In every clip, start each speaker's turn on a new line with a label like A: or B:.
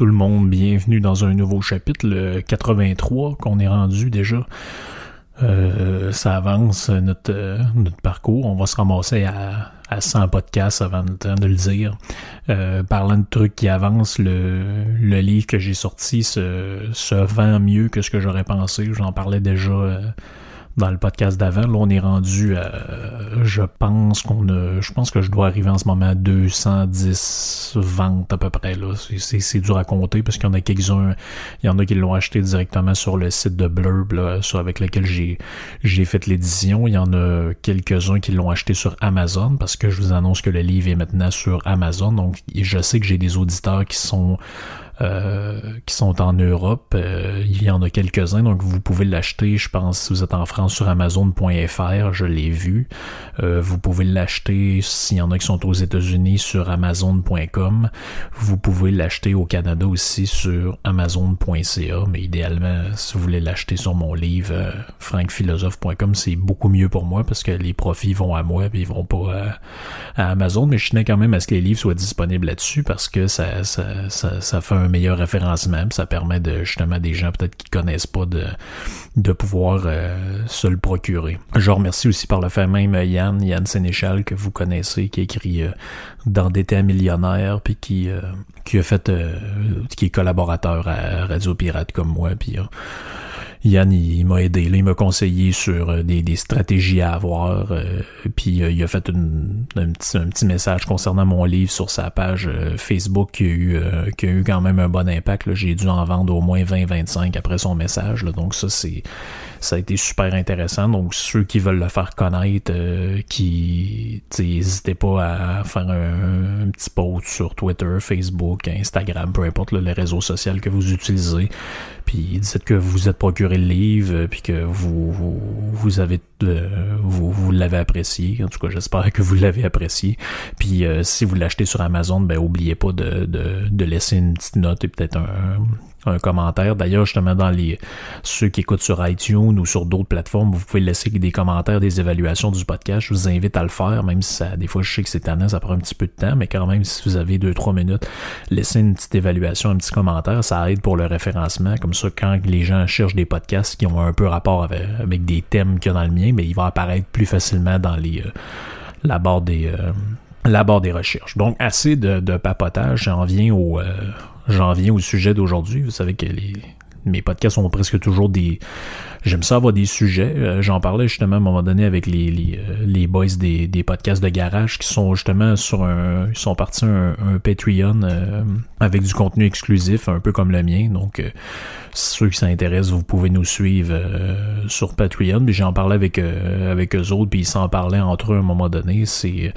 A: Tout le monde, bienvenue dans un nouveau chapitre, le 83 qu'on est rendu déjà. Euh, ça avance notre, euh, notre parcours. On va se ramasser à, à 100 podcasts avant de le dire. Euh, parlant de trucs qui avancent, le, livre que j'ai sorti se, se vend mieux que ce que j'aurais pensé. J'en parlais déjà euh, dans le podcast d'avant. Là, on est rendu à, je pense qu'on a, je pense que je dois arriver en ce moment à 210 ventes à peu près, là. C'est- dur à compter parce qu'il y en a quelques-uns, il y en a qui l'ont acheté directement sur le site de Blurb, là, avec lequel j'ai, j'ai fait l'édition. Il y en a quelques-uns qui l'ont acheté sur Amazon parce que je vous annonce que le livre est maintenant sur Amazon. Donc, je sais que j'ai des auditeurs qui sont euh, qui sont en Europe. Euh, il y en a quelques-uns, donc vous pouvez l'acheter, je pense, si vous êtes en France sur Amazon.fr, je l'ai vu. Euh, vous pouvez l'acheter s'il y en a qui sont aux États-Unis sur Amazon.com. Vous pouvez l'acheter au Canada aussi sur Amazon.ca, mais idéalement, si vous voulez l'acheter sur mon livre euh, frankphilosophe.com, c'est beaucoup mieux pour moi parce que les profits vont à moi et ils vont pas à, à Amazon, mais je tenais quand même à ce que les livres soient disponibles là-dessus parce que ça, ça, ça, ça fait un meilleur référencement, puis ça permet de justement des gens peut-être qui connaissent pas de, de pouvoir euh, se le procurer. Je remercie aussi par le fait même Yann, Yann Sénéchal que vous connaissez, qui écrit euh, dans d'été millionnaire, puis qui, euh, qui a fait, euh, qui est collaborateur à Radio Pirate comme moi, puis euh, Yann, il, m'a aidé, là, il m'a conseillé sur euh, des, des stratégies à avoir, euh, puis euh, il a fait une- un, petit, un petit message concernant mon livre sur sa page euh, Facebook qui a, eu, euh, qui a eu quand même un bon impact. J'ai dû en vendre au moins 20-25 après son message, là. donc ça c'est ça a été super intéressant. Donc ceux qui veulent le faire connaître, euh, qui n'hésitez pas à faire un, petit post sur Twitter, Facebook, Instagram, peu importe là, les réseaux sociaux que vous utilisez. Puis dites que vous êtes procuré le livre, euh, puis que vous, vous, avez euh, vous, vous l'avez apprécié. En tout cas, j'espère que vous l'avez apprécié. Puis si vous l'achetez sur Amazon, ben oubliez pas de, de laisser une petite note et peut-être un, un commentaire. D'ailleurs, justement, dans les ceux qui écoutent sur iTunes ou sur d'autres plateformes, vous pouvez laisser des commentaires, des évaluations du podcast. Je vous invite à le faire, même si ça, des fois, je sais que c'est tannant, ça prend un petit peu de temps, mais quand même, si vous avez deux, trois minutes, laissez une petite évaluation, un petit commentaire, ça aide pour le référencement. Comme ça, quand les gens cherchent des podcasts qui ont un peu rapport avec, des thèmes qu'il y a dans le mien, mais il va apparaître plus facilement dans les euh, la barre des euh, la barre des recherches. Donc assez de, de papotage, j'en viens au euh, j'en viens au sujet d'aujourd'hui. Vous savez que mes podcasts ont presque toujours des j'aime ça avoir des sujets. Euh, J'en parlais justement à un moment donné avec les, les, euh, les boys des, des podcasts de garage qui sont justement sur un ils sont partis un, un Patreon euh, avec du contenu exclusif, un peu comme le mien. Donc ceux qui s'intéressent, vous pouvez nous suivre sur Patreon. Puis j'en parlais avec avec eux autres, puis ils s'en parlaient entre eux à un moment donné. C'est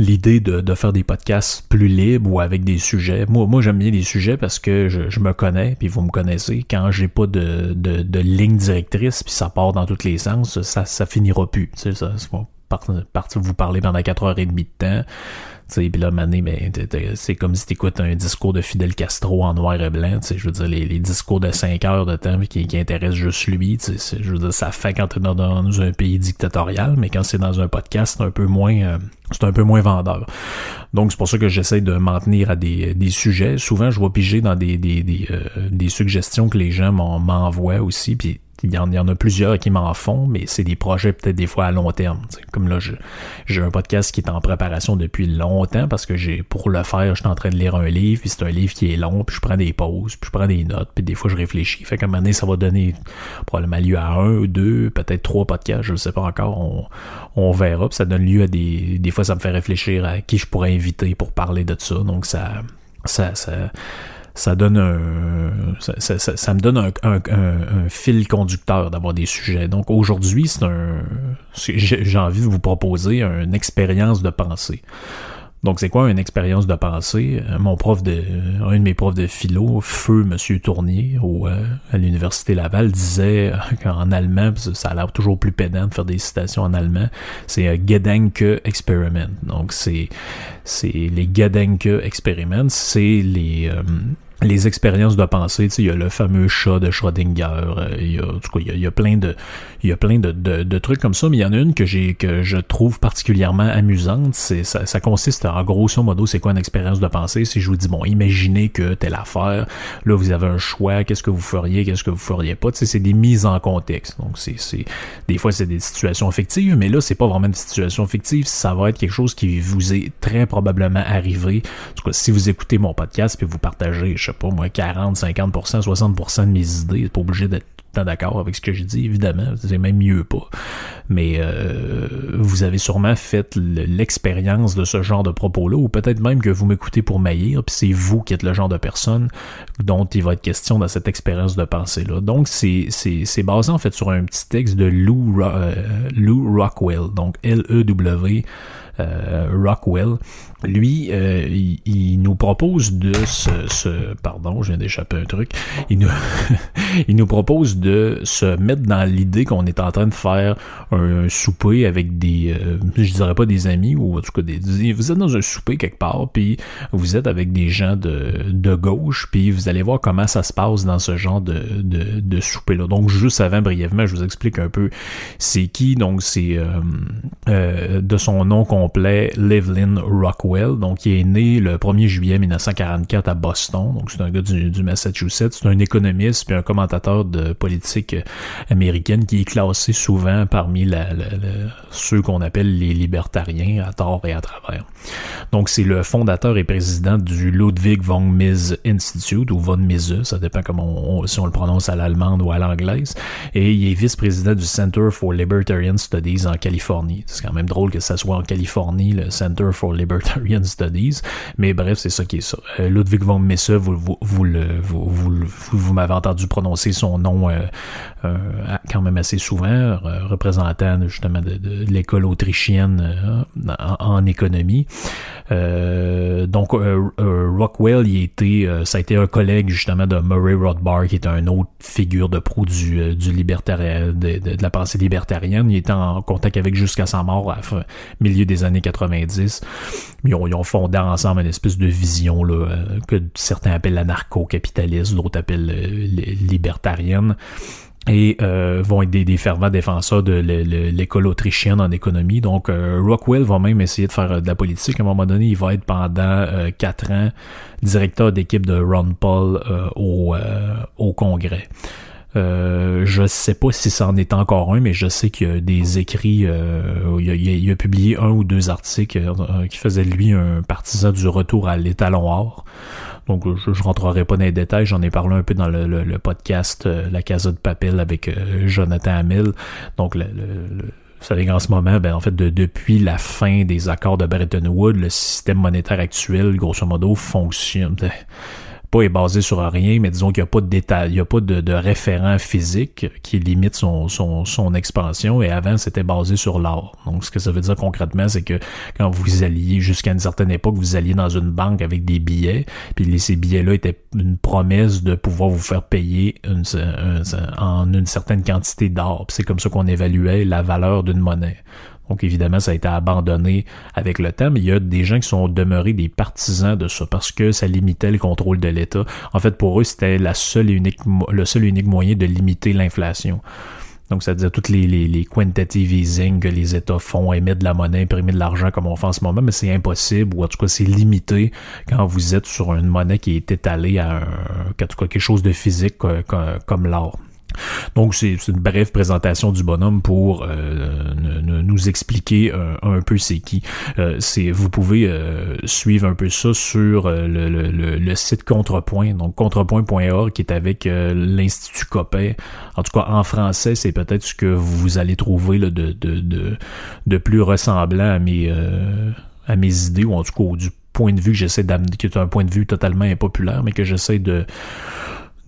A: l'idée de, de faire des podcasts plus libres ou avec des sujets. Moi, moi j'aime bien les sujets parce que je, je me connais, puis vous me connaissez. Quand j'ai pas de, de, de ligne directrice, puis ça part dans tous les sens, ça, ça finira plus. Tu sais, ça, pas- vous parler pendant quatre heures et demie de temps. Puis là, mané, ben, c'est comme si t'écoutes un discours de Fidel Castro en noir et blanc. Je veux dire, les, discours de cinq heures de temps qui, qui intéressent juste lui. Je veux dire, ça fait quand t'es dans, dans, un pays dictatorial, mais quand c'est dans un podcast, c'est un peu moins euh, c'est un peu moins vendeur. Donc c'est pour ça que j'essaie de m'en tenir à des, des, sujets. Souvent, je vois piger dans des, des, des, euh, des suggestions que les gens m'envoient aussi. Puis il y, en, a plusieurs qui m'en font, mais c'est des projets peut-être des fois à long terme. Comme là, j'ai un podcast qui est en préparation depuis longtemps parce que j'ai pour le faire, je suis en train de lire un livre, puis c'est un livre qui est long, puis je prends des pauses, puis je prends des notes, puis des fois je réfléchis. Fait qu'à un moment donné, ça va donner probablement lieu à un, ou deux, peut-être trois podcasts, je ne sais pas encore, on, on verra. Puis ça donne lieu à des. Des fois, ça me fait réfléchir à qui je pourrais inviter pour parler de ça. Donc ça, ça ça donne un, ça, ça, ça me donne un, un, un, fil conducteur d'avoir des sujets. Donc aujourd'hui, c'est un, j'ai envie de vous proposer une expérience de pensée. Donc, c'est quoi une expérience de pensée? Euh, mon prof de, un de mes profs de philo, Feu Monsieur Tournier, au, euh, à l'Université Laval, disait qu'en allemand, ça a l'air toujours plus pédant de faire des citations en allemand, c'est euh, Gedanke Experiment. Donc, c'est, c'est les Gedanke Experiment, c'est les, les expériences de pensée, il y a le fameux chat de Schrödinger, euh, il y a, y a, plein de, il y a plein de, trucs comme ça, mais il y en a une que j'ai, que je trouve particulièrement amusante, c'est, ça, consiste en grosso modo, c'est quoi une expérience de pensée? Si je vous dis, bon, imaginez que telle affaire, là, vous avez un choix, qu'est-ce que vous feriez, qu'est-ce que vous feriez pas, c'est des mises en contexte. Donc, c'est, c'est, des fois, c'est des situations fictives, mais là, c'est pas vraiment une situation fictive, ça va être quelque chose qui vous est très probablement arrivé. En tout cas, si vous écoutez mon podcast puis vous partagez, pas moi, 40, 50%, 60% de mes idées. pas obligé d'être tout d'accord avec ce que je dis, évidemment. C'est même mieux pas. Mais euh, vous avez sûrement fait l'expérience de ce genre de propos-là, ou peut-être même que vous m'écoutez pour maillir, puis c'est vous qui êtes le genre de personne dont il va être question dans cette expérience de pensée-là. Donc, c'est basé en fait sur un petit texte de Lou, euh, Lou Rockwell, donc L-E-W euh, Rockwell. Lui, euh, il, nous propose de se, pardon, je viens d'échapper un truc. Il nous, il nous propose de se mettre dans l'idée qu'on est en train de faire un, souper avec des, euh, je dirais pas des amis ou en tout cas des, vous êtes dans un souper quelque part, puis vous êtes avec des gens de, de gauche, puis vous allez voir comment ça se passe dans ce genre de, de, de souper là. Donc juste avant brièvement, je vous explique un peu c'est qui. Donc c'est de son nom complet, Livlin Rockwell donc il est né le 1er juillet 1944 à Boston. Donc c'est un gars du, Massachusetts, c'est un économiste puis un commentateur de politique américaine qui est classé souvent parmi ceux qu'on appelle les libertariens à tort et à travers. Donc c'est le fondateur et président du Ludwig von Mises Institute ou von Mises, ça dépend comment si on le prononce à l'allemande ou à l'anglaise. Et il est vice-président du Center for Libertarian Studies en Californie. C'est quand même drôle que ça soit en Californie, le Center for Libertarian Mais bref, c'est ça qui est ça. Euh, Ludwig von Mises, vous, vous, vous, vous, vous, m'avez entendu prononcer son nom euh, euh, quand même assez souvent, représentant justement de, l'école autrichienne en, en, économie. donc Rockwell, il était, ça a été un collègue justement de Murray Rothbard, qui est un autre figure de pro du, du libertarien, de, la pensée libertarienne. Il était en contact avec jusqu'à sa mort à la milieu des années 90 ils ont, fondé ensemble une espèce de vision là, euh, que certains appellent anarcho-capitaliste, d'autres appellent euh, libertarienne et euh, vont être des, fervents défenseurs de l'école autrichienne en économie. Donc Rockwell va même essayer de faire de la politique. À un moment donné, il va être pendant quatre ans directeur d'équipe de Ron Paul au, au Congrès. Euh, je sais pas si c'en est encore un, mais je sais qu'il y a des écrits. Euh, il, a, publié un ou deux articles euh, qui faisaient de lui un partisan du retour à l'étalon or. Donc je, je rentrerai pas dans les détails, j'en ai parlé un peu dans le, podcast La Casa de Papel avec Jonathan Hamill. Donc le, vous savez qu'en ce moment, ben, en fait, depuis la fin des accords de Bretton Woods, le système monétaire actuel, grosso modo, fonctionne pas est basé sur rien, mais disons qu'il n'y a pas de détail, il n'y a pas de, de, référent physique qui limite son, expansion, et avant c'était basé sur l'art. Donc ce que ça veut dire concrètement, c'est que quand vous alliez, jusqu'à une certaine époque, vous alliez dans une banque avec des billets, puis ces billets-là étaient une promesse de pouvoir vous faire payer en une certaine quantité d'or. C'est comme ça qu'on évaluait la valeur d'une monnaie. Donc évidemment, ça a été abandonné avec le temps, mais il y a des gens qui sont demeurés des partisans de ça parce que ça limitait le contrôle de l'État. En fait, pour eux, c'était le seul et unique moyen de limiter l'inflation. Donc, ça veut dire toutes les, les, les quantitative easing que les États font, émettre de la monnaie, imprimer de l'argent comme on fait en ce moment, mais c'est impossible, ou en tout cas, c'est limité quand vous êtes sur une monnaie qui est étalée à en tout cas, quelque chose de physique comme l'or. Donc, c'est une brève présentation du bonhomme pour euh, nous expliquer euh, un peu c'est qui. Euh, Vous pouvez suivre un peu ça sur le, le, le, site Contrepoint, donc contrepoint.org, qui est avec l'Institut Copé. En tout cas, en français, c'est peut-être ce que vous allez trouver là, de, de, de, de, plus ressemblant à mes, à mes idées, ou en tout cas du point de vue que j'essaie d'amener, qui est un point de vue totalement impopulaire, mais que j'essaie de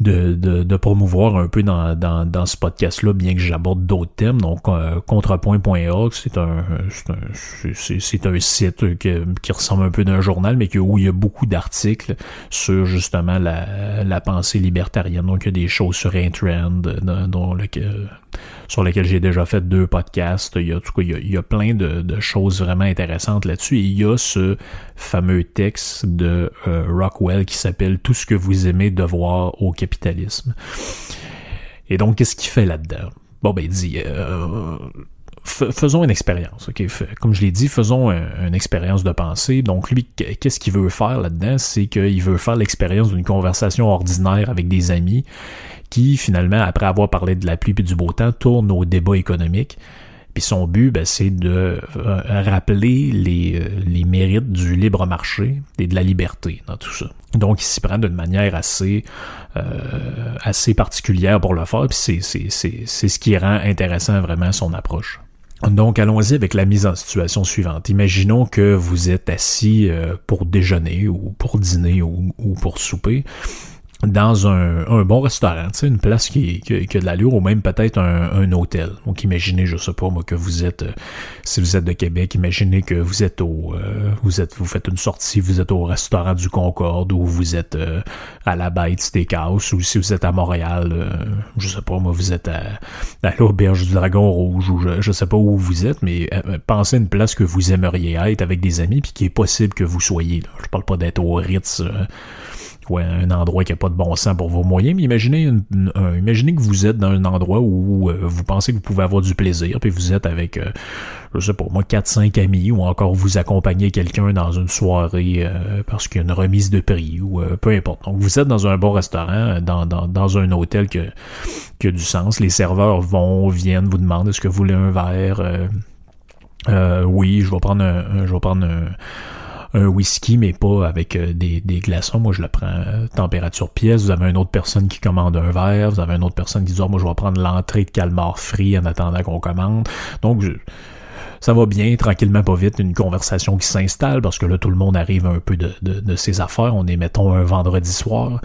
A: de, de, de, promouvoir un peu dans, dans, dans ce podcast-là, bien que j'aborde d'autres thèmes. Donc, euh, contrepoint.org, c'est un, c'est un, site qui, ressemble un peu d'un journal, mais où il y a beaucoup d'articles sur justement la, la pensée libertarienne. Donc, il y a des choses sur Intrend, dont le, sur lesquels j'ai déjà fait deux podcasts. Il y a, plein de, choses vraiment intéressantes là-dessus. il y a ce fameux texte de euh, Rockwell qui s'appelle Tout ce que vous aimez devoir au capitalisme. Et donc, qu'est-ce qu'il fait là-dedans? Bon, ben, il dit, euh, faisons une expérience. Comme je l'ai dit, faisons une expérience de pensée. Donc, lui, qu'est-ce qu'il veut faire là-dedans? C'est qu'il veut faire l'expérience d'une conversation ordinaire avec des amis qui, finalement, après avoir parlé de la pluie et du beau temps, tourne au débat économique. Puis son but, ben, c'est de euh, rappeler les, euh, les, mérites du libre marché et de la liberté dans tout ça. Donc, il s'y prend d'une manière assez, euh, particulière pour le faire, puis c'est ce qui rend intéressant vraiment son approche. Donc, allons-y avec la mise en situation suivante. Imaginons que vous êtes assis pour déjeuner ou pour dîner ou pour souper dans un, un, bon restaurant, une place qui, qui, qui, a de l'allure, ou même peut-être un, un, hôtel. Donc imaginez, je sais pas moi, que vous êtes, euh, si vous êtes de Québec, imaginez que vous êtes au, euh, vous êtes, vous faites une sortie, vous êtes au restaurant du Concorde, ou vous êtes euh, à la Bête Steakhouse, ou si vous êtes à Montréal, je sais pas moi, vous êtes à, à l'auberge du Dragon Rouge, ou je, je sais pas où vous êtes, mais pensez à une place que vous aimeriez être avec des amis, puis qui est possible que vous soyez. Là. Je parle pas d'être au Ritz ouais, un endroit qui n'a pas de bon sens pour vos moyens, mais imaginez, imaginez que vous êtes dans un endroit où euh, vous pensez que vous pouvez avoir du plaisir, puis vous êtes avec, euh, je sais pas moi, 4-5 amis, ou encore vous accompagnez quelqu'un dans une soirée euh, parce qu'il y a une remise de prix, ou peu importe. Donc vous êtes dans un bon restaurant, dans, un hôtel qui a du sens, les serveurs vont, viennent, vous demandent est-ce que vous voulez un verre? Oui, je vais prendre je vais prendre un, un whisky, mais pas avec euh, des, glaçons. Moi, je le prends euh, température pièce. Vous avez une autre personne qui commande un verre. Vous avez une autre personne qui dit, oh, moi, je vais prendre l'entrée de calmar frit en attendant qu'on commande. Donc, ça va bien, tranquillement, pas vite, une conversation qui s'installe parce que là, tout le monde arrive un peu de, de, de ses affaires. On est, mettons, un vendredi soir.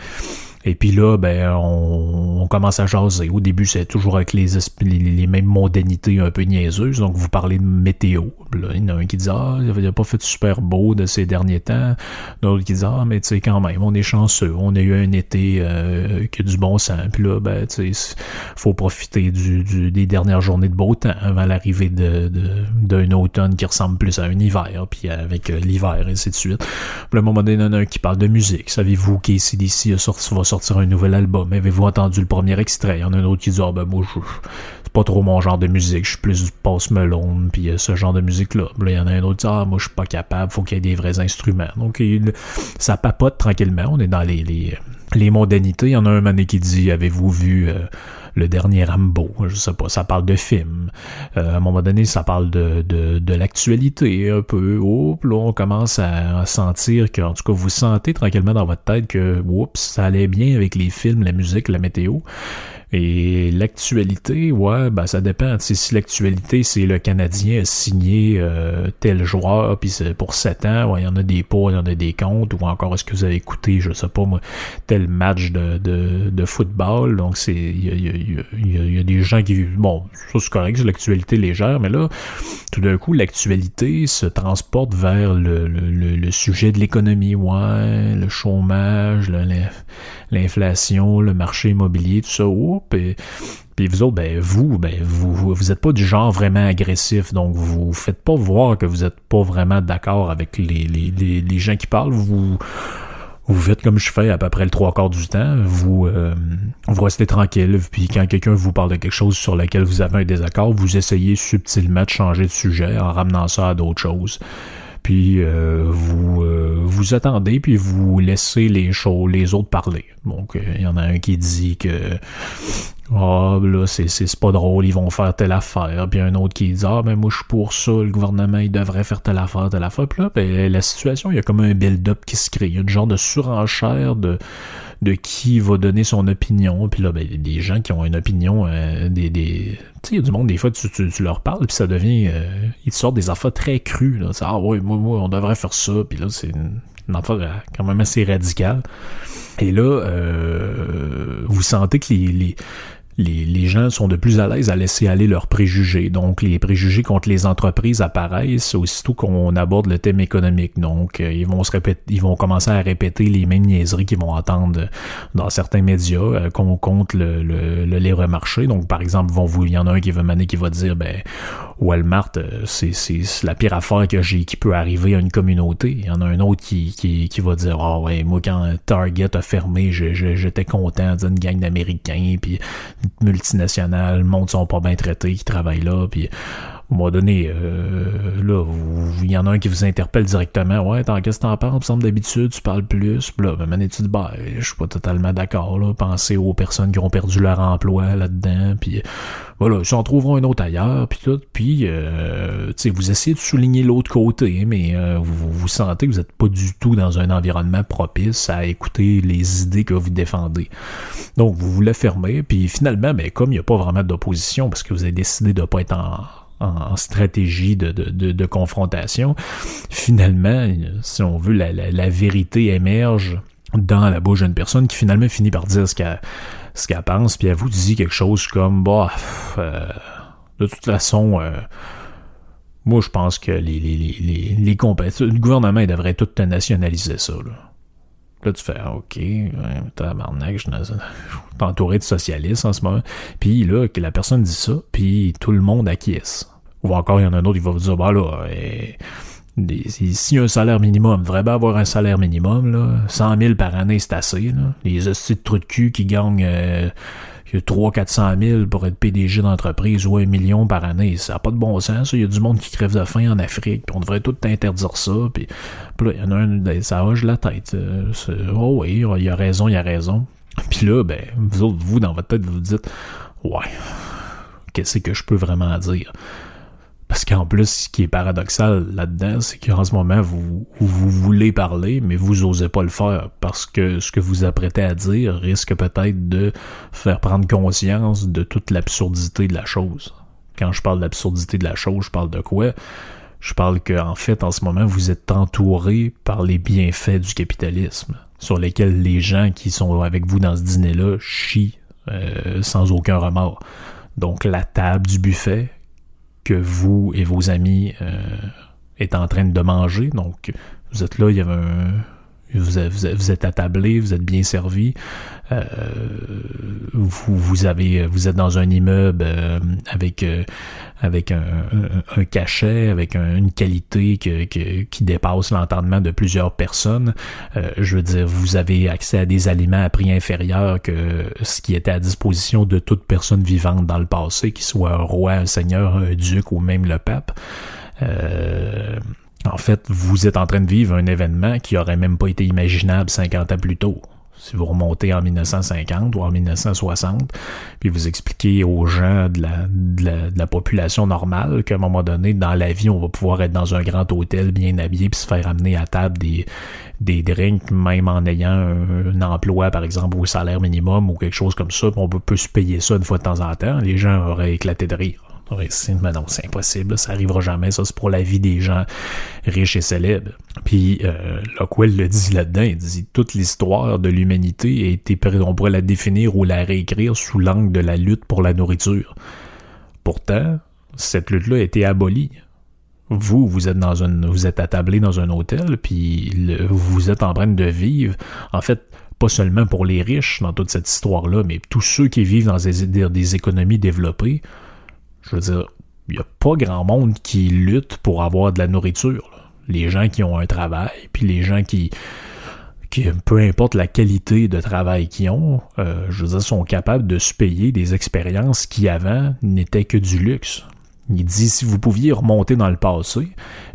A: Et puis là, ben, on, commence à jaser. Au début, c'est toujours avec les, les, mêmes mondanités un peu niaiseuses. Donc, vous parlez de météo. Là, il y en a un qui dit Ah, il n'a pas fait super beau de ces derniers temps. D'autres qui disent Ah, mais tu sais, quand même, on est chanceux. On a eu un été euh, qui a du bon sens. Puis là, ben, tu sais, faut profiter du, des dernières journées de beau temps avant l'arrivée de, d'un automne qui ressemble plus à un hiver. Puis avec euh, l'hiver, et ainsi de suite. Puis à un moment donné, il y en a un qui parle de musique. Savez-vous qu'ACDC va sortir un nouvel album. Avez-vous entendu le premier extrait? Il y en a un autre qui dit, ah ben moi, c'est pas trop mon genre de musique, je suis plus du post melon, puis euh, ce genre de musique-là. Là, il y en a un autre qui dit, ah moi, je suis pas capable, faut qu'il y ait des vrais instruments. Donc, ça papote tranquillement, on est dans les, les, les mondanités. Il y en a un mané qui dit, avez-vous vu... Euh, le dernier Rambo, je sais pas, ça parle de film. Euh, à un moment donné, ça parle de, de, de l'actualité un peu. Oups, là, on commence à, sentir que, en tout cas, vous sentez tranquillement dans votre tête que, oups, ça allait bien avec les films, la musique, la météo. Et l'actualité, ouais, ben ça dépend. si l'actualité, c'est le Canadien a signé euh, tel joueur, puis c'est pour 7 ans, ouais, il y en a des pots, il y en a des comptes, ou encore est-ce que vous avez écouté, je sais pas moi, tel match de, de, de football? Donc c'est. Il y y, a, y a, des gens qui. Bon, ça c'est correct, c'est l'actualité légère, mais là, tout d'un coup, l'actualité se transporte vers le, sujet de l'économie, ouais, le chômage, l'inflation, le marché immobilier, tout ça. Oups, Puis vous autres, ben vous, ben vous, vous êtes pas du genre vraiment agressif, donc vous faites pas voir que vous êtes pas vraiment d'accord avec les, les, les, gens qui parlent. Vous vous faites comme je fais à peu près le trois quarts du temps, vous, euh, vous restez tranquille, puis quand quelqu'un vous parle de quelque chose sur lequel vous avez un désaccord, vous essayez subtilement de changer de sujet en ramenant ça à d'autres choses puis euh, vous euh, vous attendez puis vous laissez les choses les autres parler. Donc il y en a un qui dit que ah, là, c'est, c'est, pas drôle, ils vont faire telle affaire. Puis un autre qui dit Ah, ben moi, je suis pour ça, le gouvernement, il devrait faire telle affaire, telle affaire. Puis là, ben, la situation, il y a comme un build-up qui se crée. Il y a une genre de surenchère de, de qui va donner son opinion. Puis là, ben, des gens qui ont une opinion, euh, des. des... Tu sais, il y a du monde, des fois, tu, tu, leur parles, puis ça devient. Euh, ils sortent des affaires très crues. Là. Ah, ouais, moi, moi, on devrait faire ça. Puis là, c'est une, une affaire euh, quand même assez radicale. Et là, euh, vous sentez que les, les, les, les, gens sont de plus à l'aise à laisser aller leurs préjugés. Donc, les préjugés contre les entreprises apparaissent aussitôt qu'on aborde le thème économique. Donc, euh, ils vont se répéter, ils vont commencer à répéter les mêmes niaiseries qu'ils vont entendre dans certains médias euh, contre le, libre marché. Donc, par exemple, vont vous, il y en a un qui va maner qui va dire, ben, Walmart, euh, c'est, la pire affaire que j'ai, qui peut arriver à une communauté. Il y en a un autre qui, qui, qui va dire, ah ouais, moi, quand Target a fermé, j'étais content d'une gang d'Américains, puis multinationales, le monde sont pas bien traités, qui travaillent là, puis un moment donné, euh, là, il y en a un qui vous interpelle directement. Ouais, tant qu'est-ce que t'en me semble d'habitude, tu parles plus. Puis là, ben, tu dis, bah, je suis pas totalement d'accord, là. Pensez aux personnes qui ont perdu leur emploi là-dedans. Puis voilà, ils s'en trouveront un autre ailleurs, puis tout. Puis, euh, tu sais, vous essayez de souligner l'autre côté, mais euh, vous, vous sentez que vous n'êtes pas du tout dans un environnement propice à écouter les idées que vous défendez. Donc, vous la fermez, puis finalement, ben, comme il n'y a pas vraiment d'opposition, parce que vous avez décidé de ne pas être en en, stratégie de, confrontation, finalement, si on veut, la, vérité émerge dans la bouche d'une personne qui finalement finit par dire ce qu'elle pense, puis elle vous dit quelque chose comme bah euh, de toute façon euh, moi je pense que les, les, compétences le gouvernement devrait tout nationaliser ça là. Là, tu fais, OK, tabarnak, je suis entouré de socialistes en ce moment. Puis là, la personne dit ça, puis tout le monde acquiesce. Ou encore, il y en a un autre qui va vous dire, bah là, eh, si un salaire minimum, vraiment avoir un salaire minimum, là, 100 000 par année, c'est assez. Les hosties de trous de cul qui gagnent euh, 300-400 000 pour être PDG d'entreprise ou un million par année, ça n'a pas de bon sens. Il y a du monde qui crève de faim en Afrique, puis on devrait tout interdire ça. Puis, là, il y en a un, ça hoche la tête. Euh, oh oui, il a raison, il a raison. Puis là, ben, vous autres, vous, dans votre tête, vous vous dites, ouais, qu'est-ce que je peux vraiment dire? Parce qu'en plus, ce qui est paradoxal là-dedans, c'est qu'en ce moment, vous, voulez parler, mais vous osez pas le faire parce que ce que vous apprêtez à dire risque peut-être de faire prendre conscience de toute l'absurdité de la chose. Quand je parle d'absurdité de la chose, je parle de quoi? Je parle qu'en fait, en ce moment, vous êtes entouré par les bienfaits du capitalisme, sur lesquels les gens qui sont avec vous dans ce dîner-là chient euh, sans aucun remords. Donc la table du buffet, que vous et vos amis euh, êtes en train de manger. Donc, vous êtes là, il y avait un, vous, êtes attablé, vous êtes bien servi. Euh, vous, vous, avez, vous êtes dans un immeuble euh, avec euh, avec un, cachet, avec une qualité qui dépasse l'entendement de plusieurs personnes. Je veux dire, vous avez accès à des aliments à prix inférieur que ce qui était à disposition de toute personne vivante dans le passé, qu'il soit un roi, un seigneur, un duc ou même le pape. En fait, vous êtes en train de vivre un événement qui aurait même pas été imaginable 50 ans plus tôt. Si vous remontez en 1950 ou en 1960, puis vous expliquez aux gens de la, population normale qu'à un moment donné, dans la vie, on va pouvoir être dans un grand hôtel bien habillé puis se faire amener à table des, des drinks, même en ayant un, emploi, par exemple, au salaire minimum ou quelque chose comme ça, on peut, peut se payer ça une fois de temps en temps, les gens auraient éclaté de rire. Mais non, c'est impossible, ça arrivera jamais, ça c'est pour la vie des gens riches et célèbres. Puis euh, Lockwell le dit là-dedans, il dit toute l'histoire de l'humanité a été, on pourrait la définir ou la réécrire sous l'angle de la lutte pour la nourriture. Pourtant, cette lutte-là a été abolie. Vous, vous êtes dans une, vous êtes attablé dans un hôtel, puis vous êtes en train de vivre. En fait, pas seulement pour les riches dans toute cette histoire-là, mais tous ceux qui vivent dans des, des économies développées. Je veux dire, il n'y a pas grand monde qui lutte pour avoir de la nourriture. Les gens qui ont un travail, puis les gens qui, qui peu importe la qualité de travail qu'ils ont, euh, je veux dire, sont capables de se payer des expériences qui avant n'étaient que du luxe. Il dit si vous pouviez remonter dans le passé,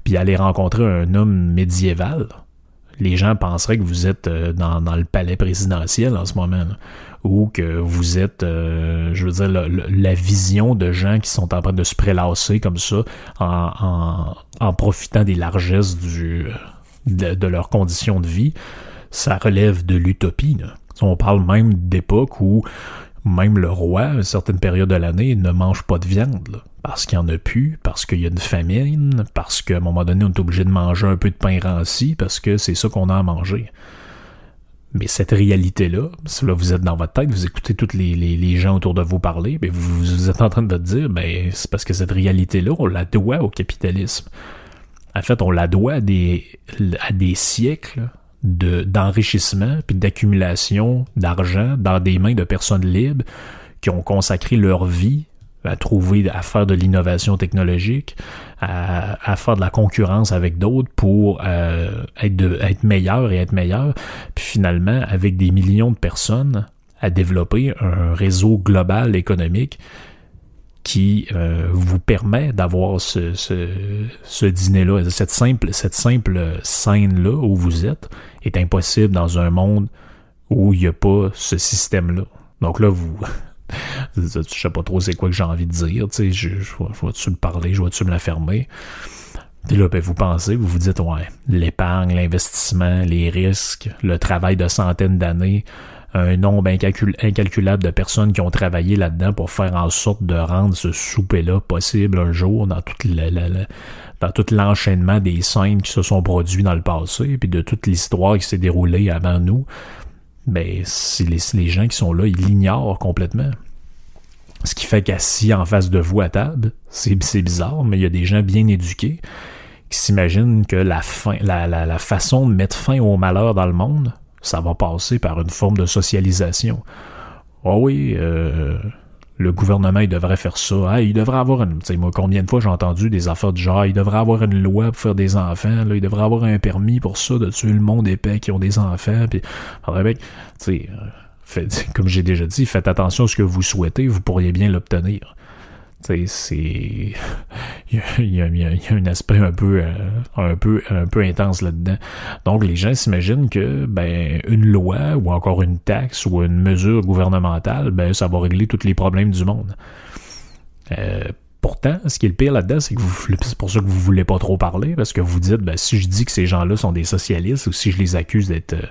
A: puis aller rencontrer un homme médiéval, les gens penseraient que vous êtes euh, dans, le palais présidentiel en ce moment, ou que vous êtes, euh, je veux dire, la, vision de gens qui sont en train de se prélasser comme ça en, profitant des largesses du, de, de leurs conditions de vie. Ça relève de l'utopie. On parle même d'époque où même le roi, à une certaine période de l'année, ne mange pas de viande. Parce qu'il n'y en a plus, parce qu'il y a une famine, parce qu'à un moment donné, on est obligé de manger un peu de pain ranci, parce que c'est ça qu'on a à manger. Mais cette réalité-là, si vous êtes dans votre tête, vous écoutez tous les, gens autour de vous parler, ben vous, vous, êtes en train de dire, ben c'est parce que cette réalité-là, on la doit au capitalisme. En fait, on la doit à des, à des siècles d'enrichissement puis d'accumulation d'argent dans des mains de personnes libres qui ont consacré leur vie à trouver, à faire de l'innovation technologique, à, faire de la concurrence avec d'autres pour euh, être, de, être meilleur et être meilleur, puis finalement, avec des millions de personnes, à développer un réseau global économique qui euh, vous permet d'avoir ce, ce, ce dîner-là, cette simple, cette simple scène-là où vous êtes, est impossible dans un monde où il n'y a pas ce système-là. Donc là, vous. Je sais pas trop c'est quoi que j'ai envie de dire, tu sais, je, vois-tu me parler, je vois-tu me la fermer. Et là, ben, vous pensez, vous vous dites, ouais, l'épargne, l'investissement, les risques, le travail de centaines d'années, un nombre incalculable de personnes qui ont travaillé là-dedans pour faire en sorte de rendre ce souper-là possible un jour dans toute tout l'enchaînement des scènes qui se sont produits dans le passé, puis de toute l'histoire qui s'est déroulée avant nous, ben, les gens qui sont là, ils l'ignorent complètement. Ce qui fait qu'assis en face de vous à table, c'est bizarre, mais il y a des gens bien éduqués qui s'imaginent que la, fin, la, la, la façon de mettre fin au malheur dans le monde, ça va passer par une forme de socialisation. Oh oui, euh, le gouvernement, il devrait faire ça. Ah, il devrait avoir une. Tu moi, combien de fois j'ai entendu des affaires du genre, il devrait avoir une loi pour faire des enfants, là, il devrait avoir un permis pour ça, de tuer le monde épais qui ont des enfants. Puis, tu sais, comme j'ai déjà dit, faites attention à ce que vous souhaitez, vous pourriez bien l'obtenir c'est il y, a, un aspect un peu euh, un peu un peu intense là-dedans. Donc les gens s'imaginent que ben une loi ou encore une taxe ou une mesure gouvernementale, ben ça va régler tous les problèmes du monde. Euh, pourtant, ce qui est le pire là-dedans, c'est que c'est pour ça que vous voulez pas trop parler, parce que vous dites, ben, si je dis que ces gens-là sont des socialistes ou si je les accuse d'être euh,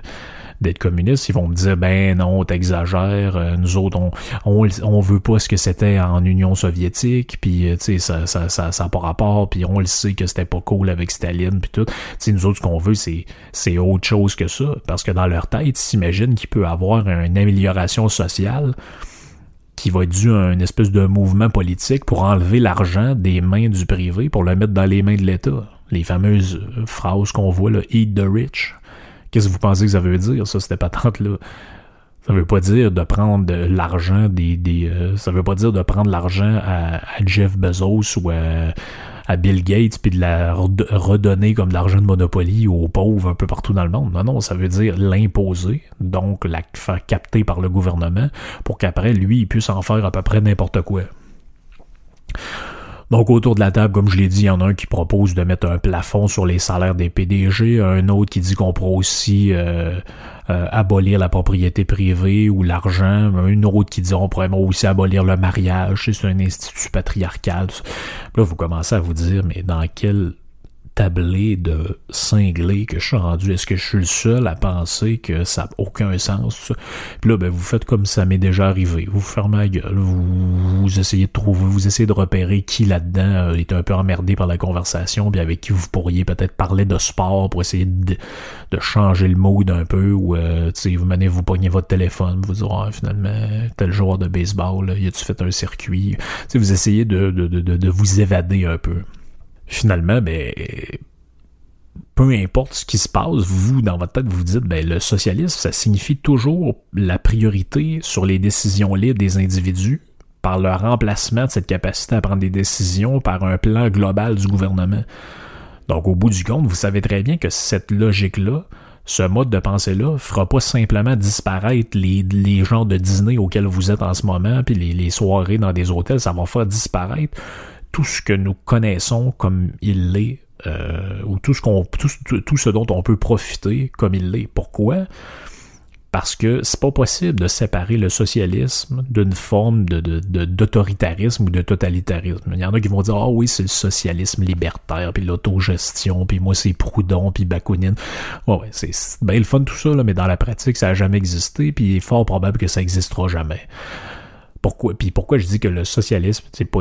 A: d'être communiste, ils vont me dire ben non, t'exagères, euh, nous autres on, on, on veut pas ce que c'était en Union soviétique, puis euh, tu sais ça ça ça pas rapport, puis on le sait que c'était pas cool avec Staline puis tout. Tu sais nous autres ce qu'on veut c'est c'est autre chose que ça parce que dans leur tête, ils s'imaginent qu'il peut avoir une amélioration sociale qui va être dû à une espèce de mouvement politique pour enlever l'argent des mains du privé pour le mettre dans les mains de l'État. Les fameuses phrases qu'on voit, là, Eat the rich. Qu'est-ce que vous pensez que ça veut dire, ça, cette patente-là? Ça veut pas dire de prendre l'argent des. des euh, ça veut pas dire de prendre l'argent à, Jeff Bezos ou à, Bill Gates puis de la redonner comme de l'argent de Monopoly aux pauvres un peu partout dans le monde. Non, non, ça veut dire l'imposer, donc la faire capter par le gouvernement pour qu'après, lui, il puisse en faire à peu près n'importe quoi. Donc autour de la table, comme je l'ai dit, il y en a un qui propose de mettre un plafond sur les salaires des PDG, un autre qui dit qu'on pourrait aussi euh, euh, abolir la propriété privée ou l'argent, un autre qui dit qu'on pourrait aussi abolir le mariage, c'est un institut patriarcal. Là, vous commencez à vous dire, mais dans quel tablé de cinglé que je suis rendu. Est-ce que je suis le seul à penser que ça n'a aucun sens? Puis là, ben, vous faites comme ça m'est déjà arrivé. Vous fermez la gueule, vous, essayez de trouver, vous essayez de repérer qui là-dedans euh, est un peu emmerdé par la conversation, puis avec qui vous pourriez peut-être parler de sport pour essayer de, changer le mood un peu, ou euh, vous menez, vous pognez votre téléphone, vous dites, ah, finalement, tel joueur de baseball, là, y a-tu fait un circuit? sais, vous essayez de, de, de, de vous évader un peu finalement, ben, peu importe ce qui se passe, vous, dans votre tête, vous dites, ben, le socialisme, ça signifie toujours la priorité sur les décisions libres des individus par le remplacement de cette capacité à prendre des décisions par un plan global du gouvernement. Donc, au bout du compte, vous savez très bien que cette logique-là, ce mode de pensée-là, fera pas simplement disparaître les, les genres de dîner auxquels vous êtes en ce moment, puis les, les soirées dans des hôtels, ça va faire disparaître tout ce que nous connaissons comme il l'est euh, ou tout ce dont on peut profiter comme il l'est. Pourquoi? Parce que c'est pas possible de séparer le socialisme d'une forme de, d'autoritarisme ou de totalitarisme. Il y en a qui vont dire Ah oui, c'est le socialisme libertaire, puis l'autogestion, puis moi c'est Proudhon, puis Bakounine. Ouais, c'est, bien le fun tout ça, là, mais dans la pratique, ça a jamais existé, puis il est fort probable que ça existera jamais. Pourquoi, puis pourquoi je dis que le socialisme, c'est pas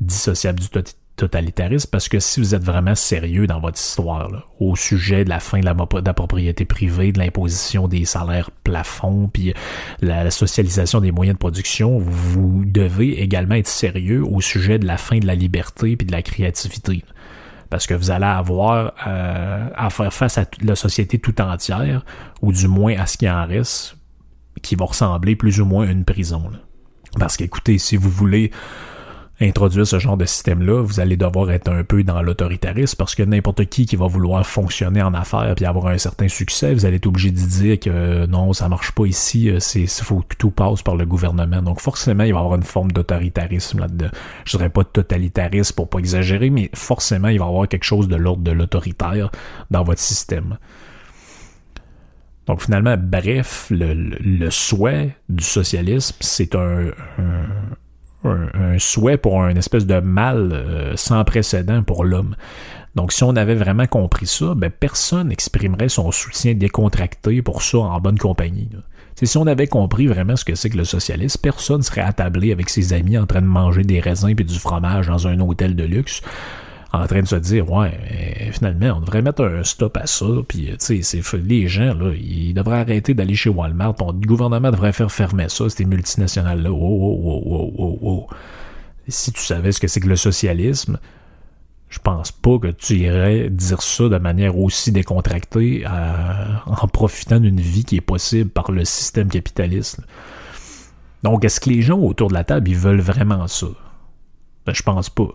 A: dissociable du totalitarisme? parce que si vous êtes vraiment sérieux dans votre histoire au sujet de la fin de la, propriété privée, de l'imposition des salaires plafonds, puis la, socialisation des moyens de production, vous devez également être sérieux au sujet de la fin de la liberté puis de la créativité. Parce que vous allez avoir euh, à faire face à la société tout entière, ou du moins à ce qui en reste, qui va ressembler plus ou moins à une prison. Parce qu'écoutez, si vous voulez introduire ce genre de système-là, vous allez devoir être un peu dans l'autoritarisme parce que n'importe qui qui va vouloir fonctionner en affaires puis avoir un certain succès, vous allez être obligé de dire que euh, non, ça marche pas ici, euh, c'est faut que tout passe par le gouvernement. Donc forcément, il va y avoir une forme d'autoritarisme là-dedans. Je dirais pas totalitarisme pour pas exagérer, mais forcément, il va y avoir quelque chose de l'ordre de l'autoritaire dans votre système. Donc finalement, bref, le, souhait du socialisme, c'est un souhait pour un espèce de mal euh, sans précédent pour l'homme. Donc, si on avait vraiment compris ça, ben, personne n'exprimerait son soutien décontracté pour ça en bonne compagnie. Si on avait compris vraiment ce que c'est que le socialisme, personne serait attablé avec ses amis en train de manger des raisins et du fromage dans un hôtel de luxe en train de se dire ouais finalement on devrait mettre un stop à ça puis tu sais les gens là ils devraient arrêter d'aller chez Walmart le gouvernement devrait faire fermer ça ces multinationales là oh, oh, oh, oh, oh, si tu savais ce que c'est que le socialisme je pense pas que tu irais dire ça de manière aussi décontractée en profitant d'une vie qui est possible par le système capitaliste donc est-ce que les gens autour de la table ils veulent vraiment ça? Ben, je pense pas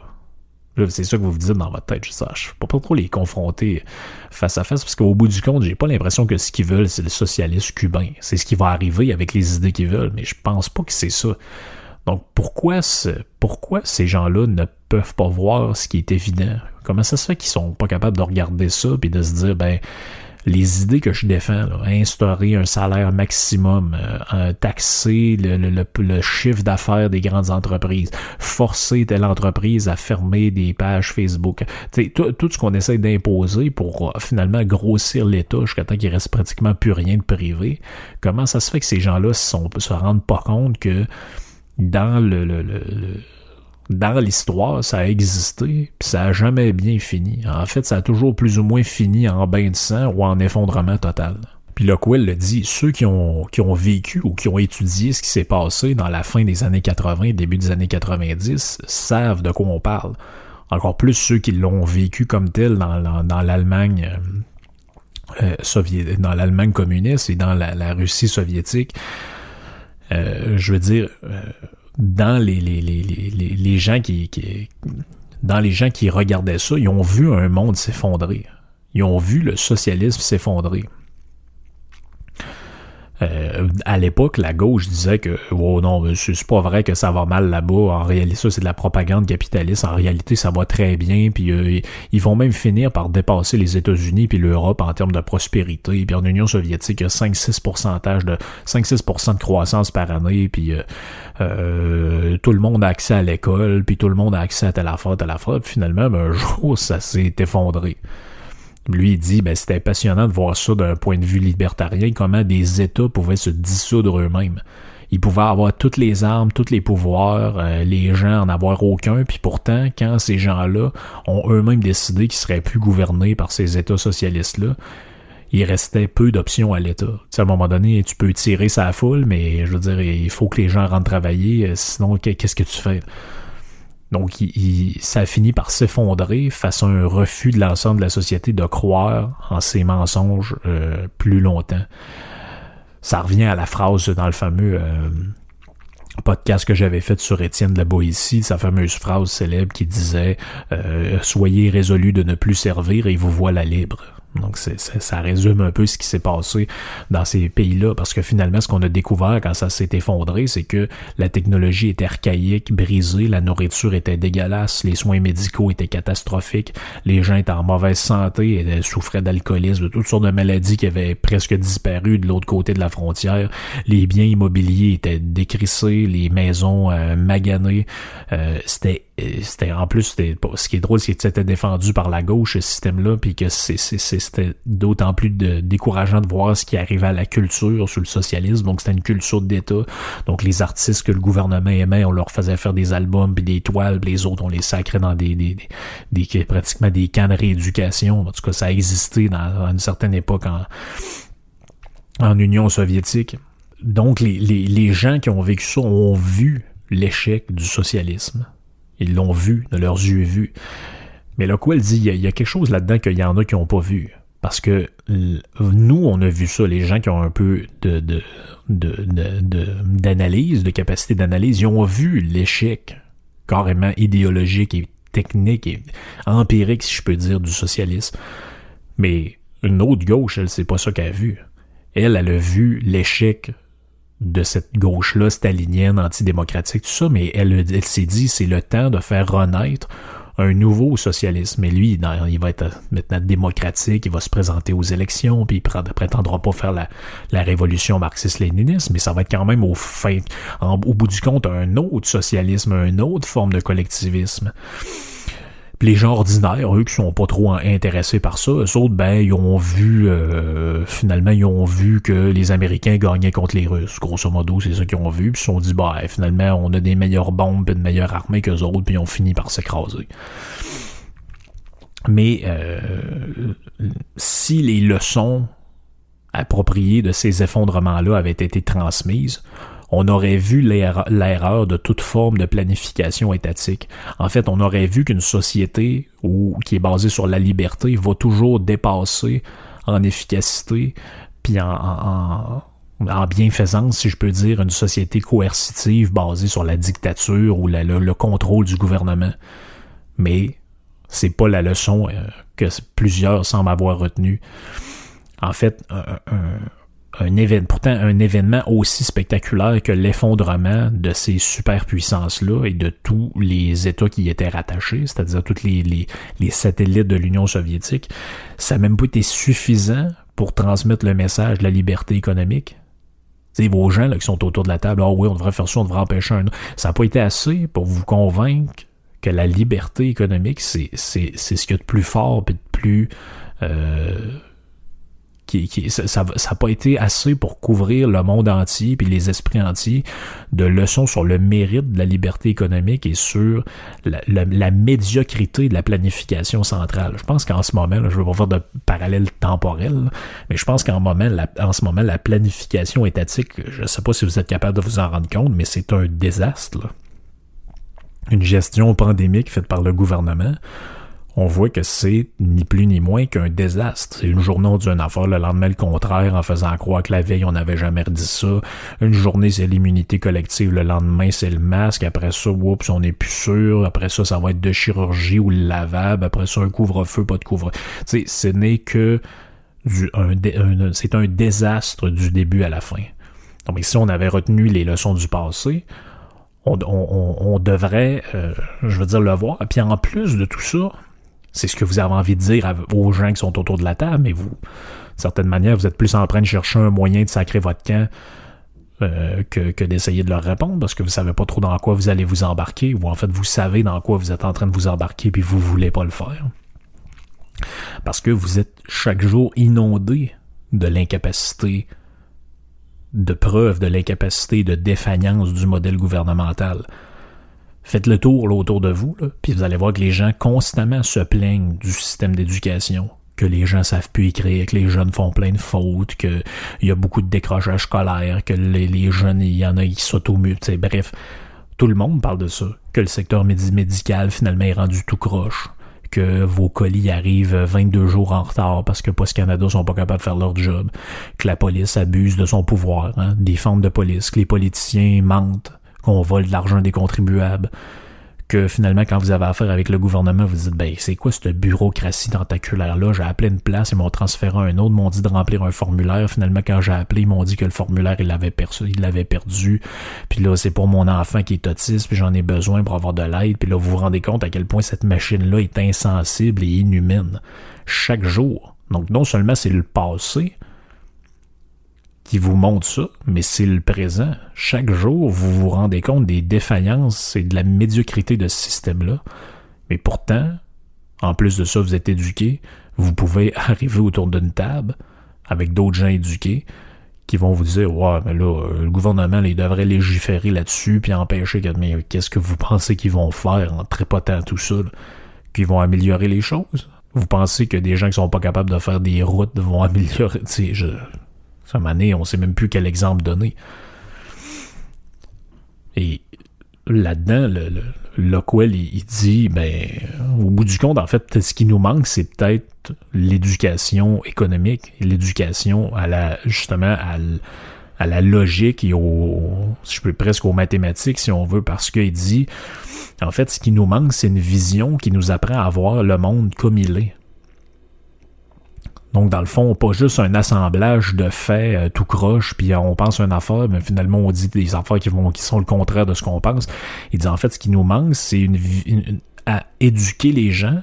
A: c'est ça que vous vous dites dans votre tête, je sais. Je ne peux pas trop les confronter face à face parce qu'au bout du compte, j'ai pas l'impression que ce qu'ils veulent, c'est le socialisme cubain. C'est ce qui va arriver avec les idées qu'ils veulent, mais je pense pas que c'est ça. Donc pourquoi, pourquoi ces gens-là ne peuvent pas voir ce qui est évident? Comment ça se fait qu'ils sont pas capables de regarder ça et de se dire, ben, les idées que je défends, instaurer un salaire maximum, euh, taxer le, chiffre d'affaires des grandes entreprises, forcer telle entreprise à fermer des pages Facebook, tout, tout ce qu'on essaie d'imposer pour euh, finalement grossir l'État jusqu'à temps qu'il reste pratiquement plus rien de privé, comment ça se fait que ces gens-là se rendent pas compte que dans le dans l'histoire, ça a existé, puis ça a jamais bien fini. En fait, ça a toujours plus ou moins fini en bain de sang ou en effondrement total. Puis Lockwell le dit, ceux qui ont, vécu ou qui ont étudié ce qui s'est passé dans la fin des années 80, début des années 90, savent de quoi on parle. Encore plus ceux qui l'ont vécu comme tel dans, l'Allemagne euh, euh dans l'Allemagne communiste et dans la, Russie soviétique. Euh, je veux dire, dans les, les, les, les, gens qui, qui, dans les gens qui regardaient ça, ils ont vu un monde s'effondrer. Ils ont vu le socialisme s'effondrer. Euh, à l'époque, la gauche disait que oh non, c'est pas vrai que ça va mal là-bas. En réalité, ça c'est de la propagande capitaliste. En réalité, ça va très bien. Puis euh, ils vont même finir par dépasser les États-Unis puis l'Europe en termes de prospérité. Puis en Union soviétique, il y a 5-6 pourcentage de 5-6% de croissance par année. Puis euh, tout le monde a accès à l'école. Puis tout le monde a accès à telle affaire, telle affaire. Puis finalement, ben, un jour, ça s'est effondré. Lui, il dit, ben, c'était passionnant de voir ça d'un point de vue libertarien, comment des États pouvaient se dissoudre eux-mêmes. Ils pouvaient avoir toutes les armes, tous les pouvoirs, euh, les gens en avoir aucun, puis pourtant, quand ces gens-là ont eux-mêmes décidé qu'ils seraient plus gouvernés par ces États socialistes-là, il restait peu d'options à l'État. à un moment donné, tu peux tirer sa foule, mais je veux dire, il faut que les gens rentrent travailler, euh, sinon, qu'est-ce que tu fais? Donc, il, ça a fini par s'effondrer face à un refus de l'ensemble de la société de croire en ces mensonges euh, plus longtemps. Ça revient à la phrase dans le fameux euh, podcast que j'avais fait sur Étienne de la Boétie, sa fameuse phrase célèbre qui disait euh, Soyez résolu de ne plus servir et vous voilà libre. Donc ça résume un peu ce qui s'est passé dans ces pays-là, parce que finalement, ce qu'on a découvert quand ça s'est effondré, c'est que la technologie était archaïque, brisée, la nourriture était dégueulasse, les soins médicaux étaient catastrophiques, les gens étaient en mauvaise santé, et souffraient d'alcoolisme, de toutes sortes de maladies qui avaient presque disparu de l'autre côté de la frontière, les biens immobiliers étaient décrissés, les maisons euh, maganées, euh, c'était c'était en plus ce qui est drôle c'est que c'était défendu par la gauche ce système là puis que c'était d'autant plus décourageant de voir ce qui arrivait à la culture sous le socialisme. Donc c'était une culture d'état. Donc les artistes que le gouvernement aimait on leur faisait faire des albums puis des toiles les autres on les sacrait dans des, des, pratiquement des camps de rééducation. En tout cas ça a existé dans, à une certaine époque en Union soviétique. Donc les gens qui ont vécu ça ont vu l'échec du socialisme ils l'ont vu, de leurs yeux vus. Mais là, quoi, elle dit, il y, a, quelque chose là-dedans qu'il y en a qui n'ont pas vu. Parce que nous, on a vu ça, les gens qui ont un peu d'analyse, de, capacité d'analyse, ils ont vu l'échec carrément idéologique et technique et empirique, si je peux dire, du socialisme. Mais une autre gauche, elle, c'est pas ça qu'elle a vu. Elle, elle a vu l'échec de cette gauche-là stalinienne, antidémocratique, tout ça, mais elle, s'est dit c'est le temps de faire renaître un nouveau socialisme. Et lui, il va être maintenant démocratique, il va se présenter aux élections, puis il prétendra pas faire la, la révolution marxiste-léniniste, mais ça va être quand même au fin, au bout du compte, un autre socialisme, une autre forme de collectivisme les gens ordinaires, eux qui sont pas trop intéressés par ça, eux autres, ben, ils ont vu, euh, finalement, ils ont vu que les Américains gagnaient contre les Russes. Grosso modo, c'est ça qu'ils ont vu, puis ils se sont dit, bah, finalement, on a des meilleures bombes et de meilleures armées qu'eux autres, puis ils ont fini par s'écraser. Mais euh, si les leçons appropriées de ces effondrements-là avaient été transmises, on aurait vu l'erreur de toute forme de planification étatique. En fait, on aurait vu qu'une société qui est basée sur la liberté va toujours dépasser en efficacité puis en, bienfaisance, si je peux dire, une société coercitive basée sur la dictature ou le, contrôle du gouvernement. Mais c'est pas la leçon euh, que plusieurs semblent avoir retenue. En fait, événement, pourtant un événement aussi spectaculaire que l'effondrement de ces superpuissances-là et de tous les États qui y étaient rattachés, c'est-à-dire tous les, satellites de l'Union soviétique, ça n'a même pas été suffisant pour transmettre le message de la liberté économique. C'est vos gens qui sont autour de la table, ah oh oui, on devrait faire ça, on devrait empêcher un Ça n'a pas été assez pour vous convaincre que la liberté économique, c'est ce qu'il y a de plus fort et de plus euh, ça n'a pas été assez pour couvrir le monde entier puis les esprits entiers de leçons sur le mérite de la liberté économique et sur la, médiocrité de la planification centrale. Je pense qu'en ce moment, je ne veux pas faire de parallèle temporel, mais je pense qu'en ce moment, la planification étatique, je ne sais pas si vous êtes capable de vous en rendre compte, mais c'est un désastre. Une gestion pandémique faite par le gouvernement on voit que c'est ni plus ni moins qu'un désastre. C'est une journée, on dit une affaire, le lendemain, le contraire, en faisant croire que la veille, on n'avait jamais dit ça. Une journée, c'est l'immunité collective, le lendemain, c'est le masque, après ça, oups, on n'est plus sûr, après ça, ça va être de chirurgie ou le lavable, après ça, un couvre-feu, pas de couvre Tu ce n'est que du, un, c'est un désastre du début à la fin. Donc, si on avait retenu les leçons du passé, on, devrait, euh, je veux dire, le voir. Puis en plus de tout ça, c'est ce que vous avez envie de dire aux gens qui sont autour de la table, mais vous, d'une certaine manière, vous êtes plus en train de chercher un moyen de sacrer votre camp euh, que, d'essayer de leur répondre parce que vous savez pas trop dans quoi vous allez vous embarquer, ou en fait vous savez dans quoi vous êtes en train de vous embarquer puis vous voulez pas le faire. Parce que vous êtes chaque jour inondé de l'incapacité de preuve de l'incapacité de défaillance du modèle gouvernemental. Faites le tour autour de vous, puis vous allez voir que les gens constamment se plaignent du système d'éducation, que les gens savent plus écrire, que les jeunes font plein de fautes, qu'il y a beaucoup de décrochage scolaire, que les, jeunes, il y en a qui s'automutent, bref. tout le monde parle de ça, que le secteur médical finalement est rendu tout croche, que vos colis arrivent 22 jours en retard parce que Post Canada sont pas capables de faire leur job, que la police abuse de son pouvoir, hein, des formes de police, que les politiciens mentent, qu'on vole de l'argent des contribuables, que finalement, quand vous avez affaire avec le gouvernement, vous dites, ben, c'est quoi cette bureaucratie tentaculaire-là? J'ai appelé une place, ils m'ont transféré un autre, m'ont dit de remplir un formulaire. Finalement, quand j'ai appelé, ils m'ont dit que le formulaire, il l'avait perdu, il l'avait perdu. Puis là, c'est pour mon enfant qui est autiste, puis j'en ai besoin pour avoir de l'aide. Puis là, vous vous rendez compte à quel point cette machine-là est insensible et inhumaine. Chaque jour. Donc, non seulement c'est le passé, qui vous montre ça, mais c'est le présent. Chaque jour, vous vous rendez compte des défaillances et de la médiocrité de ce système-là. Mais pourtant, en plus de ça, vous êtes éduqué, vous pouvez arriver autour d'une table avec d'autres gens éduqués qui vont vous dire Ouais, mais là, le gouvernement, il devrait légiférer là-dessus puis empêcher que. Mais qu'est-ce que vous pensez qu'ils vont faire en trépotant tout ça? Qu'ils vont améliorer les choses? Vous pensez que des gens qui sont pas capables de faire des routes vont améliorer. Je, ça année, on sait même plus quel exemple donner. Et là-dedans, le, il, dit, ben, au bout du compte, en fait, ce qui nous manque, c'est peut-être l'éducation économique, l'éducation à la, justement, à, la logique et au, je peux presque aux mathématiques, si on veut, parce qu'il dit, en fait, ce qui nous manque, c'est une vision qui nous apprend à voir le monde comme il est. Donc, dans le fond, pas juste un assemblage de faits euh, tout croche, puis on pense une affaire, mais finalement, on dit des affaires qui, vont, qui sont le contraire de ce qu'on pense. Il dit, en fait, ce qui nous manque, c'est à éduquer les gens,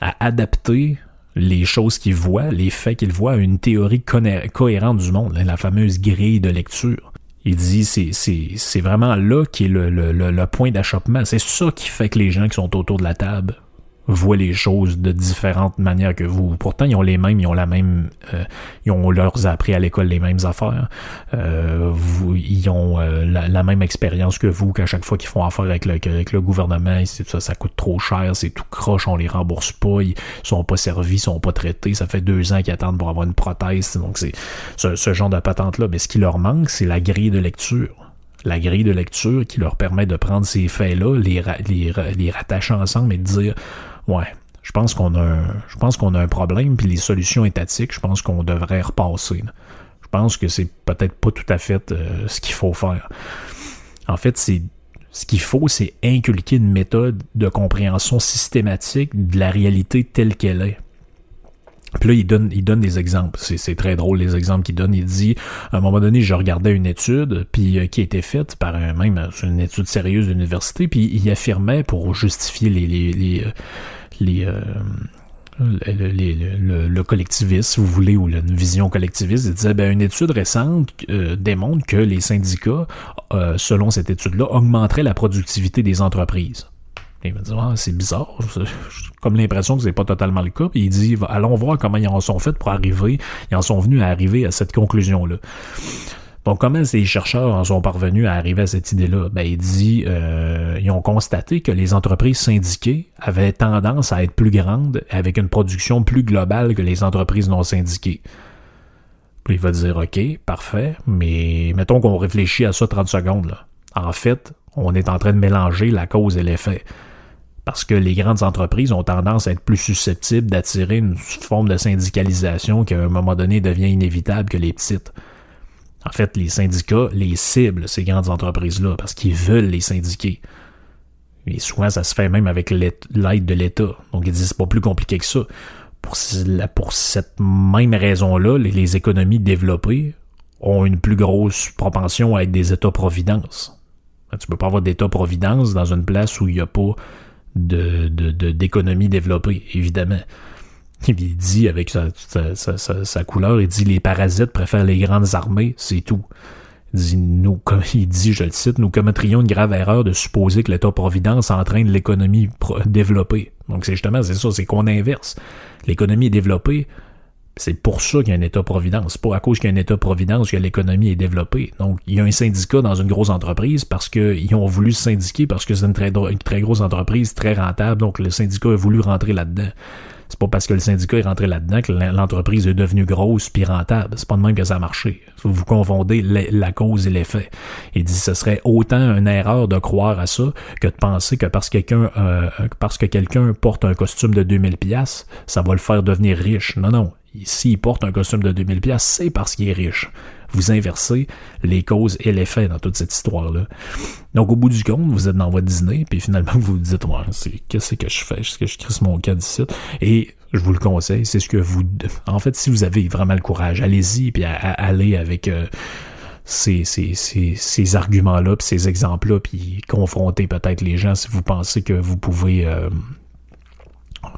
A: à adapter les choses qu'ils voient, les faits qu'ils voient à une théorie cohérente du monde, la fameuse grille de lecture. Il dit c'est c'est vraiment là qui est le, le, le point d'achoppement. C'est ça qui fait que les gens qui sont autour de la table voient les choses de différentes manières que vous. Pourtant, ils ont les mêmes, ils ont la même, euh, ils ont leurs appris à l'école les mêmes affaires. Euh, vous, ils ont euh, la, même expérience que vous, qu'à chaque fois qu'ils font affaire avec le, avec le gouvernement, c'est ça, ça coûte trop cher, c'est tout croche, on les rembourse pas, ils sont pas servis, ils sont pas traités. Ça fait deux ans qu'ils attendent pour avoir une prothèse. Donc c'est ce, ce genre de patente-là. Mais ce qui leur manque, c'est la grille de lecture la grille de lecture qui leur permet de prendre ces faits-là, les, les rattacher ensemble et de dire Ouais. Je pense qu'on a un, je pense qu'on a un problème, puis les solutions étatiques, je pense qu'on devrait repasser. Je pense que c'est peut-être pas tout à fait euh, ce qu'il faut faire. En fait, c'est ce qu'il faut, c'est inculquer une méthode de compréhension systématique de la réalité telle qu'elle est. Puis là, il donne, il donne des exemples. C'est très drôle les exemples qu'il donne. Il dit, à un moment donné, je regardais une étude, puis euh, qui a été faite par même, euh, une étude sérieuse d'université, puis il affirmait pour justifier les, les, euh, le, le, collectivisme, si vous voulez, ou une vision collectiviste, il disait ben, une étude récente démontre que les syndicats, selon cette étude-là, augmenteraient la productivité des entreprises. il me dit ah, c'est bizarre, j'ai comme l'impression que c'est pas totalement le cas. Puis il dit allons voir comment ils en sont faits pour arriver, ils en sont venus à arriver à cette conclusion-là. Donc, comment ces chercheurs en sont parvenus à arriver à cette idée-là? Ben, il dit, euh, ils ont constaté que les entreprises syndiquées avaient tendance à être plus grandes avec une production plus globale que les entreprises non syndiquées. Puis il va dire, OK, parfait, mais mettons qu'on réfléchit à ça 30 secondes. En fait, on est en train de mélanger la cause et l'effet. Parce que les grandes entreprises ont tendance à être plus susceptibles d'attirer une forme de syndicalisation qui, à un moment donné, devient inévitable que les petites. En fait, les syndicats les ciblent, ces grandes entreprises-là, parce qu'ils veulent les syndiquer. Et souvent, ça se fait même avec l'aide de l'État. Donc, ils disent c'est pas plus compliqué que ça. Pour, cette même raison-là, les, économies développées ont une plus grosse propension à être des États-providence. Tu peux pas avoir d'État-providence dans une place où il n'y a pas d'économie développée, évidemment. Il dit avec sa, sa, couleur, il dit les parasites préfèrent les grandes armées, c'est tout. Il dit, nous, il dit, je le cite, nous commettrions une grave erreur de supposer que l'État-providence entraîne l'économie développée. Donc c'est justement, c'est ça, c'est qu'on inverse. L'économie est développée, c'est pour ça qu'il y a un État-providence. Pas à cause qu'il y a un État-providence que l'économie est développée. Donc, il y a un syndicat dans une grosse entreprise parce qu'ils ont voulu se syndiquer parce que c'est une très grosse entreprise, très rentable. Donc, le syndicat a voulu rentrer là-dedans. C'est pas parce que le syndicat est rentré là-dedans que l'entreprise est devenue grosse puis rentable. C'est pas de même que ça a marché. Vous confondez la cause et l'effet. Il dit ce serait autant une erreur de croire à ça que de penser que parce que quelqu'un euh, que quelqu'un porte un costume de 2000 pièces, ça va le faire devenir riche. Non non, s'il porte un costume de 2000 pièces, c'est parce qu'il est riche vous inversez les causes et les faits dans toute cette histoire-là. Donc, au bout du compte, vous êtes dans votre dîner, puis finalement, vous vous dites, ouais, c'est, qu'est-ce que je fais? Est-ce que je crisse mon cas d'ici? Et je vous le conseille, c'est ce que vous... En fait, si vous avez vraiment le courage, allez-y, puis allez avec... Euh, ces, ces, ces, ces arguments-là, puis ces exemples-là, puis confronter peut-être les gens si vous pensez que vous pouvez euh,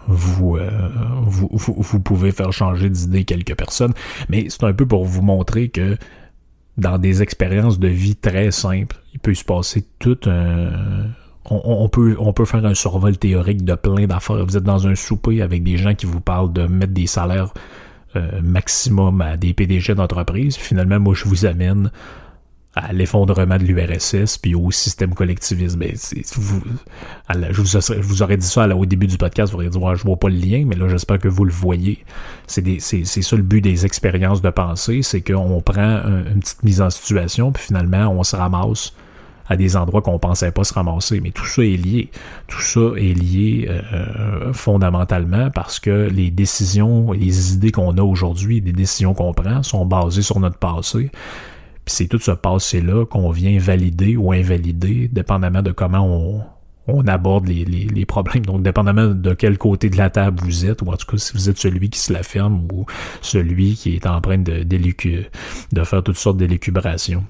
A: vous, euh, vous, pouvez faire changer d'idée quelques personnes, mais c'est un peu pour vous montrer que dans des expériences de vie très simples, il peut se passer tout un... On, peut, on peut faire un survol théorique de plein d'affaires. Vous êtes dans un souper avec des gens qui vous parlent de mettre des salaires euh, maximum à des PDG d'entreprise. Finalement, moi, je vous amène à l'effondrement de l'URSS puis au système collectiviste. Ben, vous, je, vous, aurais dit ça au début du podcast, vous auriez dit ouais, je vois pas le lien, mais là j'espère que vous le voyez. C'est ça le but des expériences de pensée, c'est qu'on prend une petite mise en situation, puis finalement on se ramasse à des endroits qu'on pensait pas se ramasser. Mais tout ça est lié. Tout ça est lié euh, fondamentalement parce que les décisions, les idées qu'on a aujourd'hui, les décisions qu'on prend sont basées sur notre passé. Puis c'est tout ce passé-là qu'on vient valider ou invalider, dépendamment de comment on, on aborde les, problèmes. Donc, dépendamment de quel côté de la table vous êtes, ou en tout cas si vous êtes celui qui se la ferme ou celui qui est en train de, de faire toutes sortes d'élucubrations.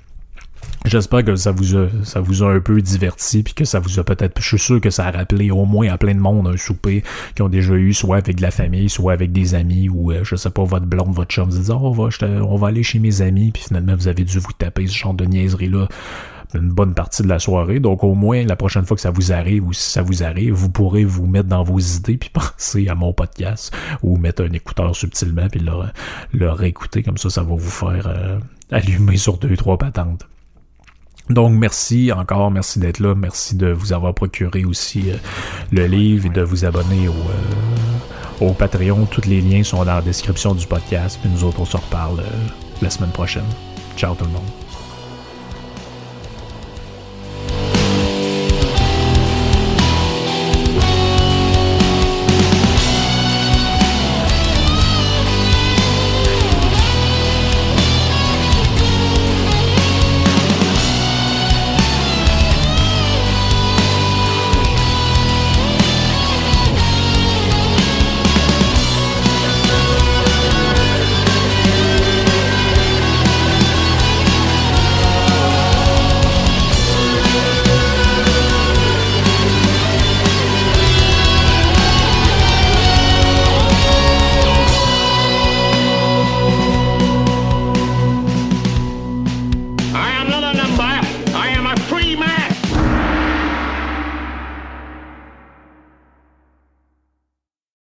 A: J'espère que ça vous a, ça vous a un peu diverti, puis que ça vous a peut-être, je suis sûr que ça a rappelé au moins à plein de monde un souper qui ont déjà eu, soit avec de la famille, soit avec des amis, ou euh, je sais pas, votre blonde, votre chum, vous dites, oh, on va, on va aller chez mes amis, puis finalement vous avez dû vous taper ce genre de niaiserie-là une bonne partie de la soirée. Donc au moins la prochaine fois que ça vous arrive ou si ça vous arrive, vous pourrez vous mettre dans vos idées puis penser à mon podcast ou mettre un écouteur subtilement puis le, le réécouter comme ça, ça va vous faire euh, allumer sur deux trois patentes. Donc merci encore, merci d'être là, merci de vous avoir procuré aussi euh, le livre et de vous abonner au, euh, au Patreon. Tous les liens sont dans la description du podcast. Puis nous autres, on se reparle euh, la semaine prochaine. Ciao tout le monde.